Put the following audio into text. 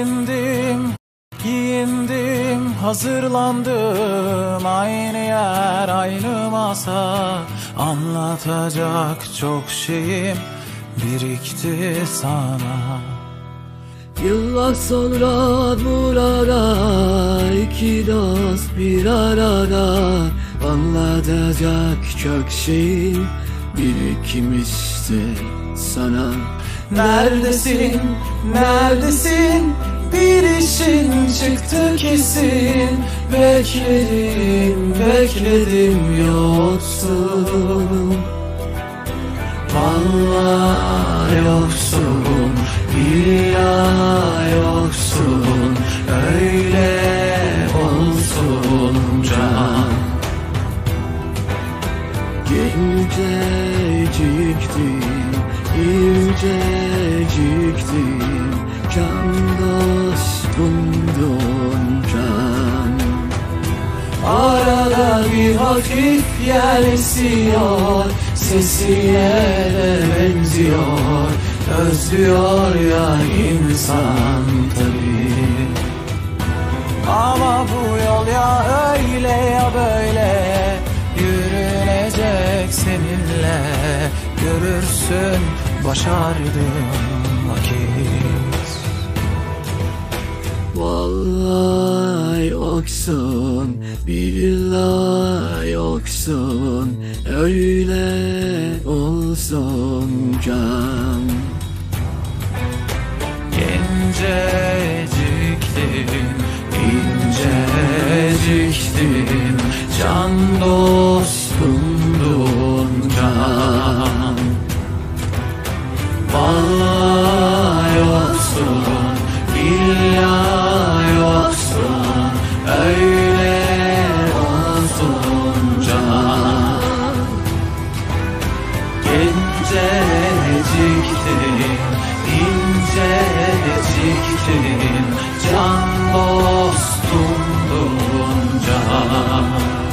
Giyindim, giyindim, hazırlandım. Aynı yer, aynı masa. Anlatacak çok şeyim birikti sana. Yıllar sonra burada iki dost bir arada. Anlatacak çok şey birikmişti sana. Neredesin, neredesin? Bir işin çıktı kesin. Bekledim, bekledim yoksun Vallahi yoksun, billahi yoksun Öyle olsun can. Genceciktim, inceciktim Can dostumdun can. Arada bir hafif yer esiyor Sesine de benziyor. Özlüyor ya insan tabii. Ama bu yol ya öyle ya böyle. Yürünecek seninle Görürsün başardığım vakit Vallahi yoksun, billahi yoksun Öyle olsun can. Genceciktin, inceciktin Can dostumdun Genceciktin, inceciktin Can dostumdun can